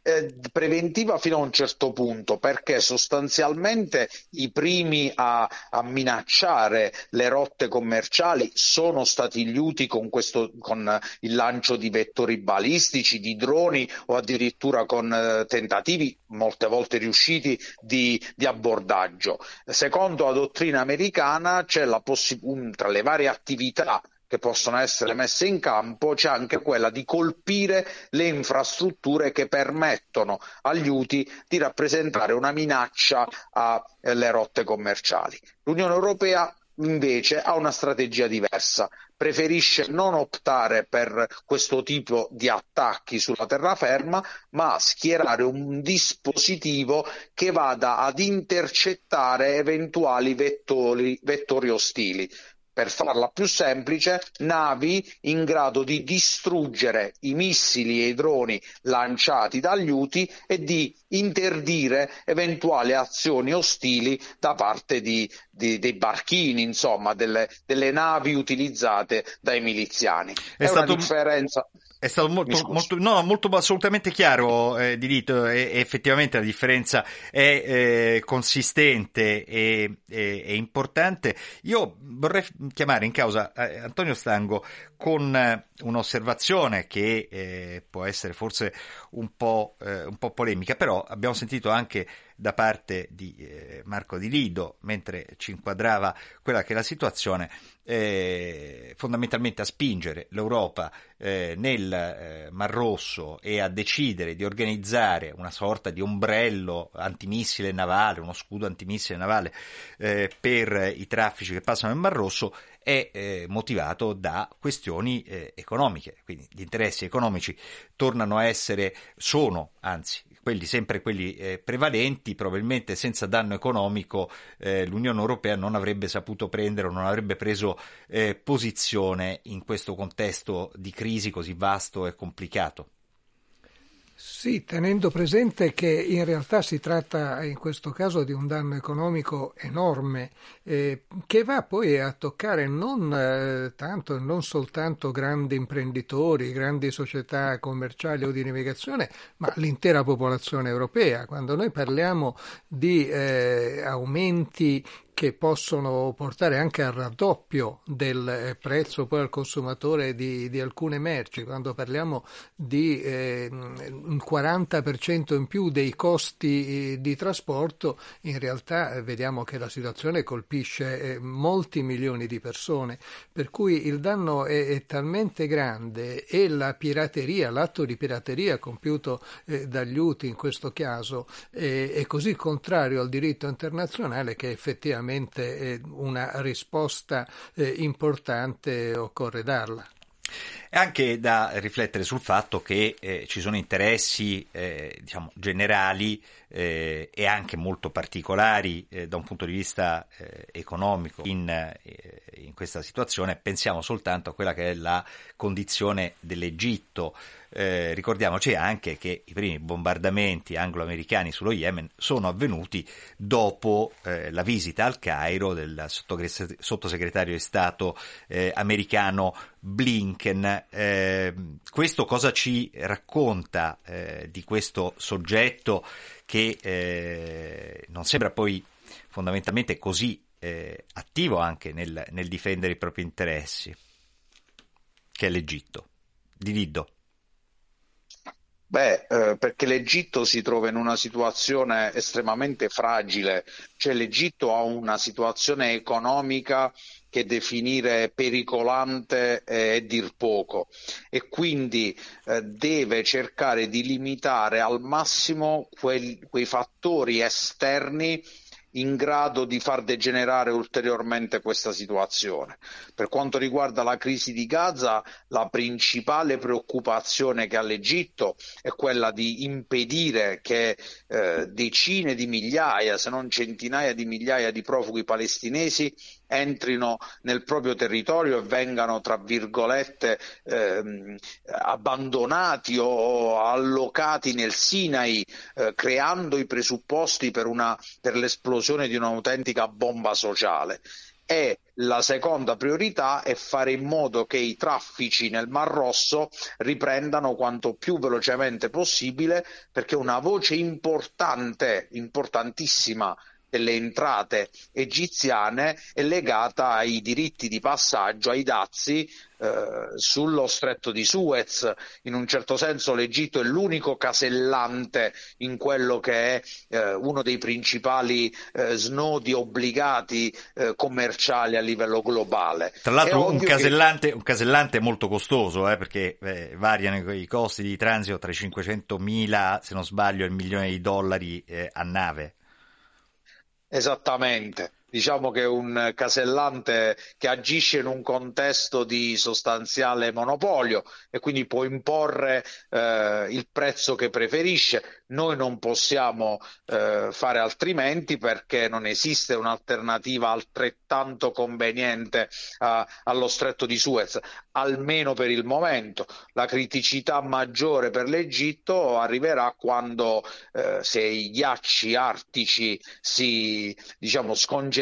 Eh, preventiva fino a un certo punto, perché sostanzialmente i primi a, a minacciare le rotte commerciali sono stati gli UTI con, questo, con il lancio di vettori balistici, di droni o addirittura con eh, tentativi, molte volte riusciti, di, di abbordaggio. Secondo la dottrina americana c'è la possi- un- tra le varie attività che possono essere messe in campo, c'è anche quella di colpire le infrastrutture che permettono agli UTI di rappresentare una minaccia alle rotte commerciali. L'Unione Europea invece ha una strategia diversa, preferisce non optare per questo tipo di attacchi sulla terraferma, ma schierare un dispositivo che vada ad intercettare eventuali vettori, vettori ostili per farla più semplice, navi in grado di distruggere i missili e i droni lanciati dagli UTI e di interdire eventuali azioni ostili da parte di, di- dei barchini, insomma, delle, delle navi utilizzate dai miliziani. È, una stato- differenza. È stato molto, molto, no, molto assolutamente chiaro, eh, Dilito, e, e effettivamente la differenza è eh, consistente e, e- e importante. Io vorrei chiamare in causa eh, Antonio Stango con eh, un'osservazione che eh, può essere forse un po', eh, un po' polemica, però abbiamo sentito anche da parte di eh, Marco Di Lido, mentre ci inquadrava quella che è la situazione, eh, fondamentalmente a spingere l'Europa eh, nel Mar Rosso e a decidere di organizzare una sorta di ombrello antimissile navale, uno scudo antimissile navale per i traffici che passano nel Mar Rosso è eh, motivato da questioni eh, economiche, quindi gli interessi economici tornano a essere, sono anzi quelli sempre quelli eh, prevalenti, probabilmente senza danno economico eh, l'Unione Europea non avrebbe saputo prendere o non avrebbe preso eh, posizione in questo contesto di crisi così vasto e complicato. Sì, tenendo presente che in realtà si tratta in questo caso di un danno economico enorme eh, che va poi a toccare non eh, tanto, non soltanto grandi imprenditori, grandi società commerciali o di navigazione, ma l'intera popolazione europea. Quando noi parliamo di eh, aumenti che possono portare anche al raddoppio del eh, prezzo poi al consumatore di, di alcune merci, quando parliamo di eh, un 40% in più dei costi eh, di trasporto, in realtà eh, vediamo che la situazione colpisce molti milioni di persone, per cui il danno è, è talmente grande e la pirateria, l'atto di pirateria compiuto eh, dagli UTI in questo caso è così contrario al diritto internazionale che effettivamente eh, una risposta eh, importante occorre darla. È anche da riflettere sul fatto che eh, ci sono interessi eh, diciamo, generali eh, e anche molto particolari eh, da un punto di vista economico in, in questa situazione. Pensiamo soltanto a quella che è la condizione dell'Egitto. Eh, ricordiamoci anche che i primi bombardamenti anglo-americani sullo Yemen sono avvenuti dopo eh, la visita al Cairo del sottogre- sottosegretario di Stato eh, americano Blinken. Eh, questo cosa ci racconta eh, di questo soggetto che non sembra poi fondamentalmente così attivo anche nel, nel difendere i propri interessi, che è l'Egitto. Di Liddo. Beh, eh, perché l'Egitto si trova in una situazione estremamente fragile, cioè l'Egitto ha una situazione economica che definire pericolante è dir poco. E quindi eh, deve cercare di limitare al massimo quei, quei fattori esterni in grado di far degenerare ulteriormente questa situazione. Per quanto riguarda la crisi di Gaza, la principale preoccupazione che ha l'Egitto è quella di impedire che eh, decine di migliaia, se non centinaia di migliaia di profughi palestinesi entrino nel proprio territorio e vengano, tra virgolette, ehm, abbandonati o allocati nel Sinai, eh, creando i presupposti per, una, per l'esplosione di un'autentica bomba sociale. E la seconda priorità è fare in modo che i traffici nel Mar Rosso riprendano quanto più velocemente possibile perché una voce importante, importantissima delle entrate egiziane è legata ai diritti di passaggio, ai dazi eh, sullo stretto di Suez. In un certo senso l'Egitto è l'unico casellante in quello che è eh, uno dei principali eh, snodi obbligati eh, commerciali a livello globale. Tra l'altro un casellante, che... un casellante, molto costoso eh, perché eh, variano i costi di transito tra i 500 mila, se non sbaglio, e il milione di dollari a nave. Esattamente. Diciamo che è un casellante che agisce in un contesto di sostanziale monopolio e quindi può imporre eh, il prezzo che preferisce. Noi non possiamo eh, fare altrimenti perché non esiste un'alternativa altrettanto conveniente a, allo stretto di Suez, almeno per il momento. La criticità maggiore per l'Egitto arriverà quando eh, se i ghiacci artici si diciamo scongeleranno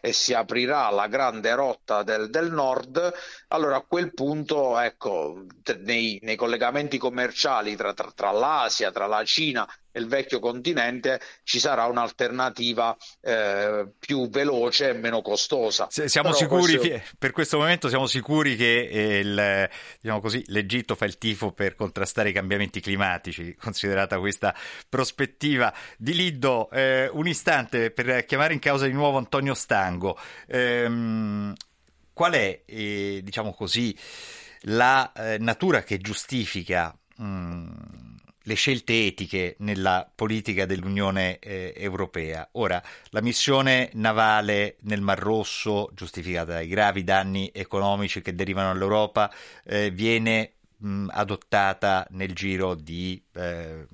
e si aprirà la grande rotta del, del nord, allora a quel punto ecco nei, nei collegamenti commerciali tra, tra, tra l'Asia, tra la Cina e il vecchio continente ci sarà un'alternativa eh, più veloce e meno costosa. Siamo Però sicuri, questo... per questo momento siamo sicuri che eh, il, diciamo così, l'Egitto fa il tifo per contrastare i cambiamenti climatici, [laughs] considerata questa prospettiva. Di Liddo, eh, un istante per chiamare in causa di nuovo Antonio Stango. Ehm, qual è, eh, diciamo così, la eh, natura che giustifica mh, mm, le scelte etiche nella politica dell'Unione eh, Europea. Ora, la missione navale nel Mar Rosso, giustificata dai gravi danni economici che derivano all'Europa, eh, viene mh, adottata nel giro di eh,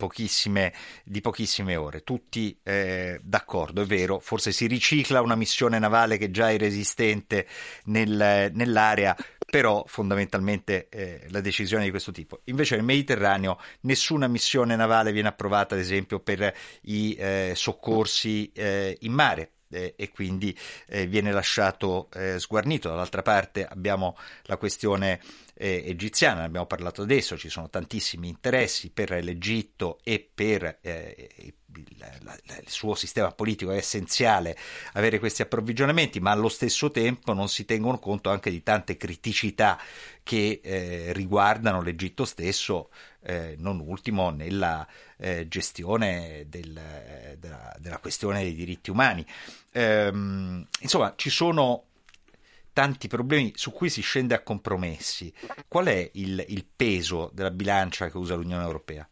pochissime, di pochissime ore, tutti eh, d'accordo, è vero, forse si ricicla una missione navale che già è resistente nel, nell'area, però fondamentalmente eh, la decisione di questo tipo. Invece nel Mediterraneo nessuna missione navale viene approvata, ad esempio, per i eh, soccorsi eh, in mare. Eh, e quindi eh, viene lasciato eh, sguarnito. Dall'altra parte abbiamo la questione eh, egiziana, ne abbiamo parlato adesso, ci sono tantissimi interessi per l'Egitto e per eh, il, la, il suo sistema politico, è essenziale avere questi approvvigionamenti, ma allo stesso tempo non si tengono conto anche di tante criticità che riguardano l'Egitto stesso, eh, non ultimo nella eh, gestione del, della, della, questione dei diritti umani. Ehm, insomma, ci sono tanti problemi su cui si scende a compromessi. Qual è il, il peso della bilancia che usa l'Unione Europea?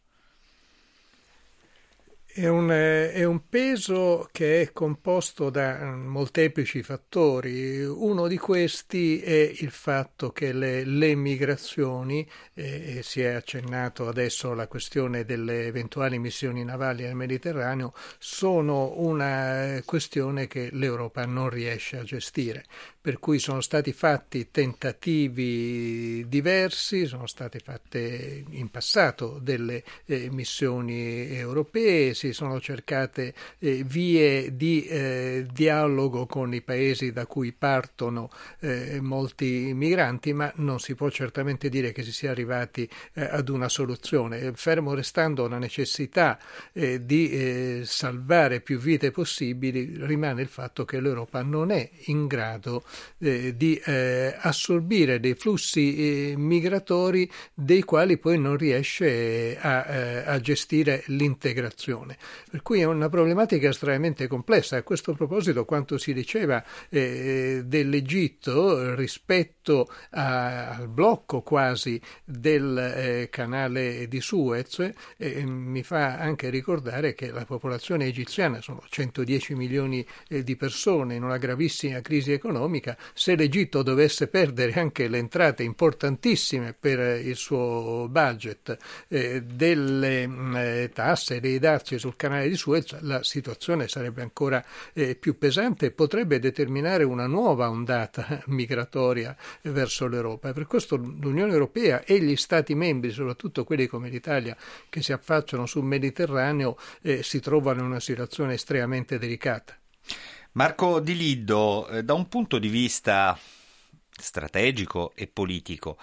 È un, è un, peso che è composto da molteplici fattori. Uno di questi è il fatto che le, le migrazioni, eh, si è accennato adesso alla questione delle eventuali missioni navali nel Mediterraneo, sono una questione che l'Europa non riesce a gestire. Per cui sono stati fatti tentativi diversi, sono state fatte in passato delle eh, missioni europee si sono cercate eh, vie di eh, dialogo con i paesi da cui partono eh, molti migranti, ma non si può certamente dire che si sia arrivati eh, ad una soluzione, fermo restando la necessità eh, di eh, salvare più vite possibili, rimane il fatto che l'Europa non è in grado di assorbire dei flussi migratori dei quali poi non riesce a, a gestire l'integrazione. Per cui è una problematica estremamente complessa. A questo proposito, quanto si diceva eh, dell'Egitto rispetto a, al blocco quasi del eh, canale di Suez, eh, mi fa anche ricordare che la popolazione egiziana sono 110 milioni eh, di persone in una gravissima crisi economica. Se l'Egitto dovesse perdere anche le entrate importantissime per il suo budget eh, delle mh, eh, tasse dei dazi sul canale di Suez, la situazione sarebbe ancora eh, più pesante e potrebbe determinare una nuova ondata [laughs] migratoria verso l'Europa. Per questo l'Unione Europea e gli Stati membri, soprattutto quelli come l'Italia, che si affacciano sul Mediterraneo, eh, si trovano in una situazione estremamente delicata. Marco Di Liddo, eh, da un punto di vista strategico e politico,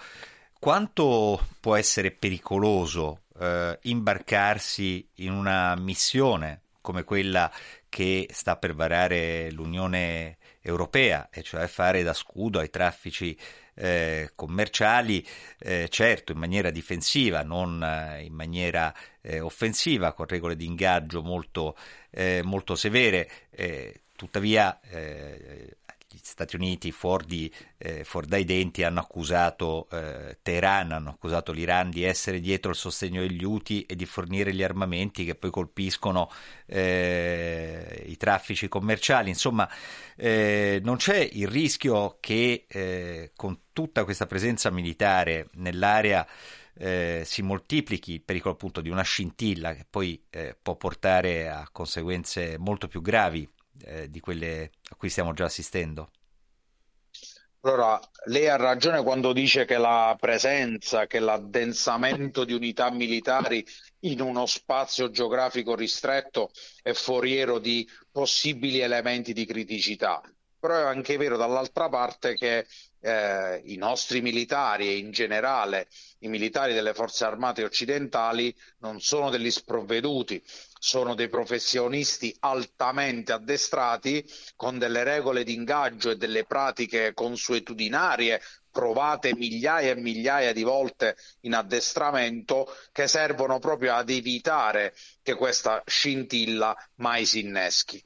quanto può essere pericoloso eh, imbarcarsi in una missione come quella che sta per varare l'Unione Europea, e cioè fare da scudo ai traffici eh, commerciali, eh, certo in maniera difensiva, non eh, in maniera eh, offensiva, con regole di ingaggio molto, molto severe. Eh, tuttavia gli Stati Uniti fuori, eh, dai denti hanno accusato eh, Teheran, hanno accusato l'Iran di essere dietro il sostegno degli Houthi e di fornire gli armamenti che poi colpiscono eh, i traffici commerciali. Insomma, eh, non c'è il rischio che eh, con tutta questa presenza militare nell'area eh, si moltiplichi il pericolo appunto di una scintilla che poi può portare a conseguenze molto più gravi eh, di quelle a cui stiamo già assistendo? Allora, lei ha ragione quando dice che la presenza, che l'addensamento di unità militari in uno spazio geografico ristretto è foriero di possibili elementi di criticità. Però è anche vero dall'altra parte che eh, i nostri militari e in generale i militari delle forze armate occidentali non sono degli sprovveduti, sono dei professionisti altamente addestrati con delle regole di ingaggio e delle pratiche consuetudinarie provate migliaia e migliaia di volte in addestramento che servono proprio ad evitare che questa scintilla mai si inneschi.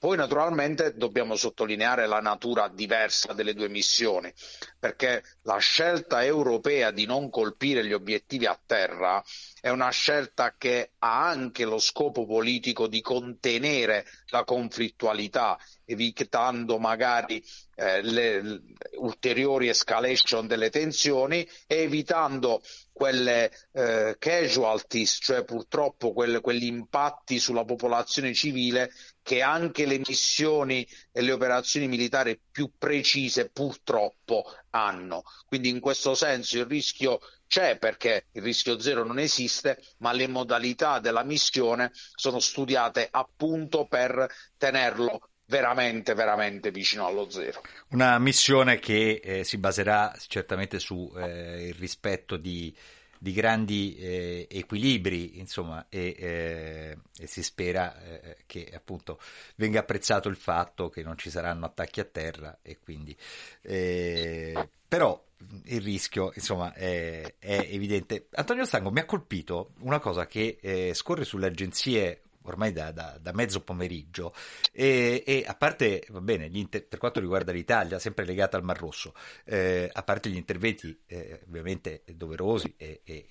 Poi naturalmente dobbiamo sottolineare la natura diversa delle due missioni, perché la scelta europea di non colpire gli obiettivi a terra è una scelta che ha anche lo scopo politico di contenere la conflittualità, evitando magari eh, le, ulteriori escalation delle tensioni e evitando quelle eh, casualties, cioè purtroppo quelle, quegli impatti sulla popolazione civile che anche le missioni e le operazioni militari più precise purtroppo hanno. Quindi in questo senso il rischio c'è perché il rischio zero non esiste, ma le modalità della missione sono studiate appunto per tenerlo veramente, veramente vicino allo zero. Una missione che eh, si baserà certamente sul eh, rispetto di, di grandi eh, equilibri, insomma, e, eh, e si spera eh, che appunto venga apprezzato il fatto che non ci saranno attacchi a terra e quindi eh, però il rischio insomma è, è, evidente. Antonio Stango mi ha colpito una cosa che eh, scorre sulle agenzie ormai da, da, da mezzo pomeriggio. E, e, a parte, va bene, inter- per quanto riguarda l'Italia, sempre legata al Mar Rosso, eh, a parte gli interventi eh, ovviamente doverosi e, e,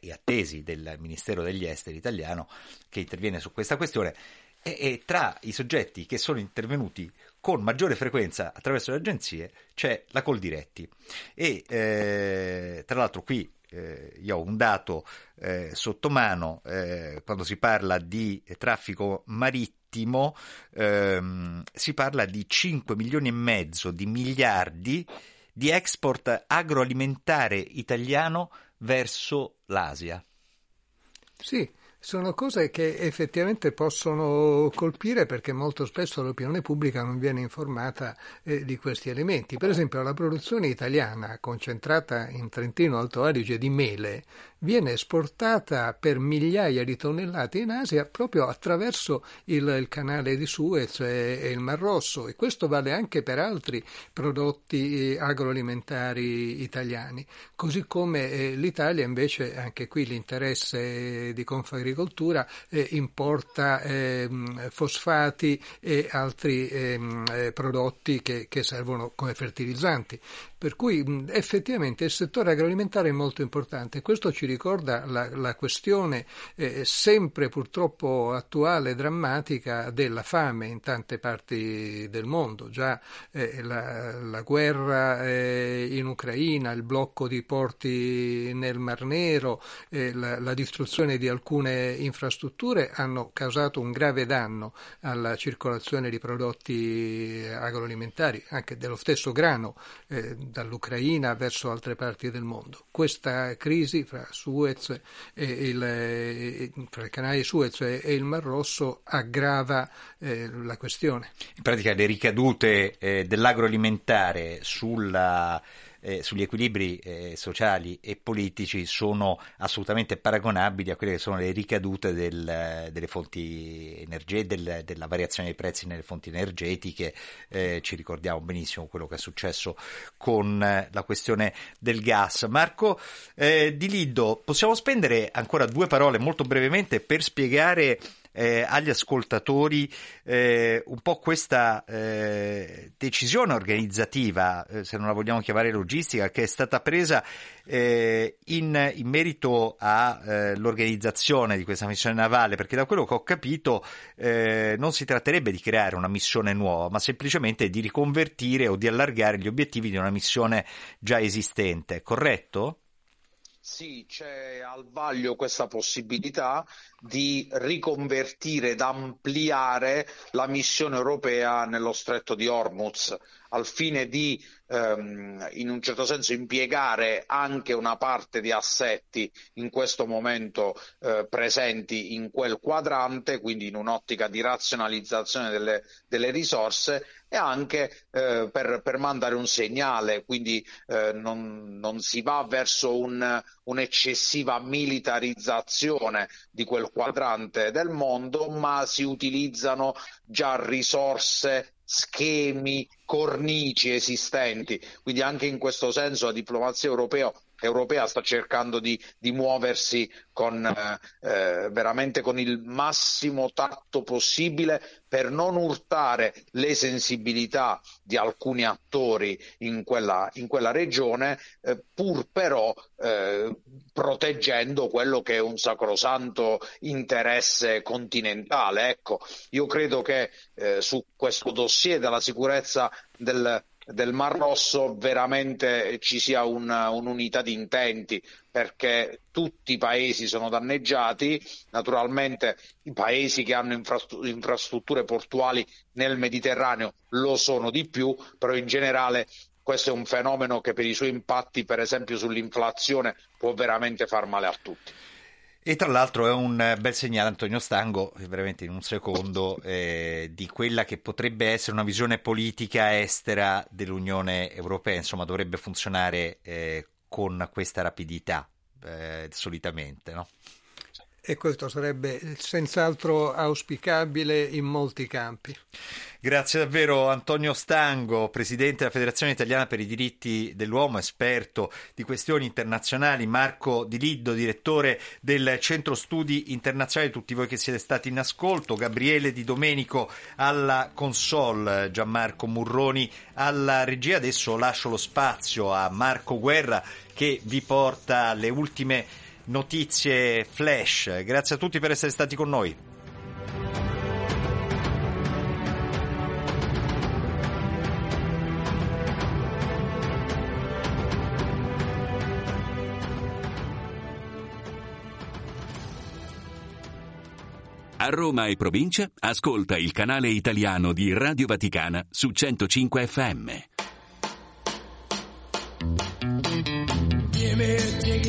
e, attesi del Ministero degli Esteri italiano che interviene su questa questione, e tra i soggetti che sono intervenuti con maggiore frequenza attraverso le agenzie c'è la Coldiretti. E eh, tra l'altro qui eh, io ho un dato eh, sotto mano eh, quando si parla di traffico marittimo ehm, si parla di 5 milioni e mezzo di miliardi di export agroalimentare italiano verso l'Asia. Sì, Sono cose che effettivamente possono colpire perché molto spesso l'opinione pubblica non viene informata eh, di questi elementi. Per esempio la produzione italiana concentrata in Trentino Alto Adige di mele viene esportata per migliaia di tonnellate in Asia proprio attraverso il, il canale di Suez e, e, il Mar Rosso e questo vale anche per altri prodotti eh, agroalimentari italiani, così come eh, l'Italia invece anche qui l'interesse di Confagricoltura eh, importa ehm, fosfati e altri ehm, eh, prodotti che, che servono come fertilizzanti. Per cui effettivamente il settore agroalimentare è molto importante. Questo ci ricorda la, la questione eh, sempre purtroppo attuale e drammatica della fame in tante parti del mondo. Già eh, la, la, guerra eh, in Ucraina, il blocco di porti nel Mar Nero, eh, la, la distruzione di alcune infrastrutture hanno causato un grave danno alla circolazione di prodotti agroalimentari, anche dello stesso grano eh, dall'Ucraina verso altre parti del mondo. Questa crisi fra Suez e il, fra il canale di Suez e il Mar Rosso aggrava eh, la questione. In pratica le ricadute eh, dell'agroalimentare sulla eh, sugli equilibri eh, sociali e politici sono assolutamente paragonabili a quelle che sono le ricadute del, delle fonti energetiche, del, della variazione dei prezzi nelle fonti energetiche. Eh, ci ricordiamo benissimo quello che è successo con eh, la questione del gas. Marco eh, Di Liddo, possiamo spendere ancora due parole molto brevemente per spiegare eh, agli ascoltatori eh, un po' questa eh, decisione organizzativa, eh, se non la vogliamo chiamare logistica, che è stata presa eh, in, in, merito all'organizzazione di questa missione navale, perché da quello che ho capito eh, non si tratterebbe di creare una missione nuova, ma semplicemente di riconvertire o di allargare gli obiettivi di una missione già esistente, corretto? Sì, c'è al vaglio questa possibilità di riconvertire ed ampliare la missione europea nello stretto di Hormuz al fine di ehm, in un certo senso impiegare anche una parte di assetti in questo momento eh, presenti in quel quadrante, quindi in un'ottica di razionalizzazione delle, delle risorse e anche eh, per, per, mandare un segnale, quindi eh, non, non, si va verso un, un'eccessiva militarizzazione di quel quadrante del mondo, ma si utilizzano già risorse schemi, cornici esistenti. Quindi anche in questo senso la diplomazia europea, europea sta cercando di, di muoversi con, eh, eh, veramente con il massimo tatto possibile per non urtare le sensibilità di alcuni attori in quella, in quella regione, eh, pur però eh, proteggendo quello che è un sacrosanto interesse continentale. Ecco, io credo che eh, su questo dossier della sicurezza del, del Mar Rosso veramente ci sia una, un'unità di intenti perché tutti i paesi sono danneggiati, naturalmente i paesi che hanno infrastrutture portuali nel Mediterraneo lo sono di più, però in generale questo è un fenomeno che per i suoi impatti, per esempio sull'inflazione, può veramente far male a tutti. E tra l'altro è un bel segnale, Antonio Stango, veramente in un secondo, eh, di quella che potrebbe essere una visione politica estera dell'Unione Europea, insomma dovrebbe funzionare eh, con questa rapidità eh, solitamente. No? E questo sarebbe senz'altro auspicabile in molti campi. Grazie davvero Antonio Stango, Presidente della Federazione Italiana per i diritti dell'uomo, esperto di questioni internazionali, Marco Di Liddo, direttore del Centro Studi Internazionali, tutti voi che siete stati in ascolto, Gabriele Di Domenico alla console, Gianmarco Murroni alla regia. Adesso lascio lo spazio a Marco Guerra che vi porta le ultime notizie flash. Grazie a tutti per essere stati con noi. A Roma e provincia, ascolta il canale italiano di Radio Vaticana su 105 FM.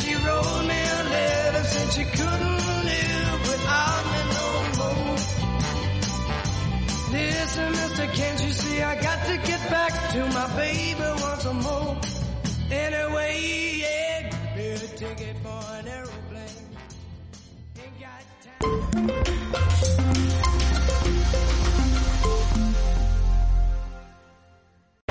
She wrote me a letter, said she couldn't live without me no more. Listen, mister, can't you see I got to get back to my baby once more? Anyway, yeah, a ticket for an aeroplane. Ain't got time.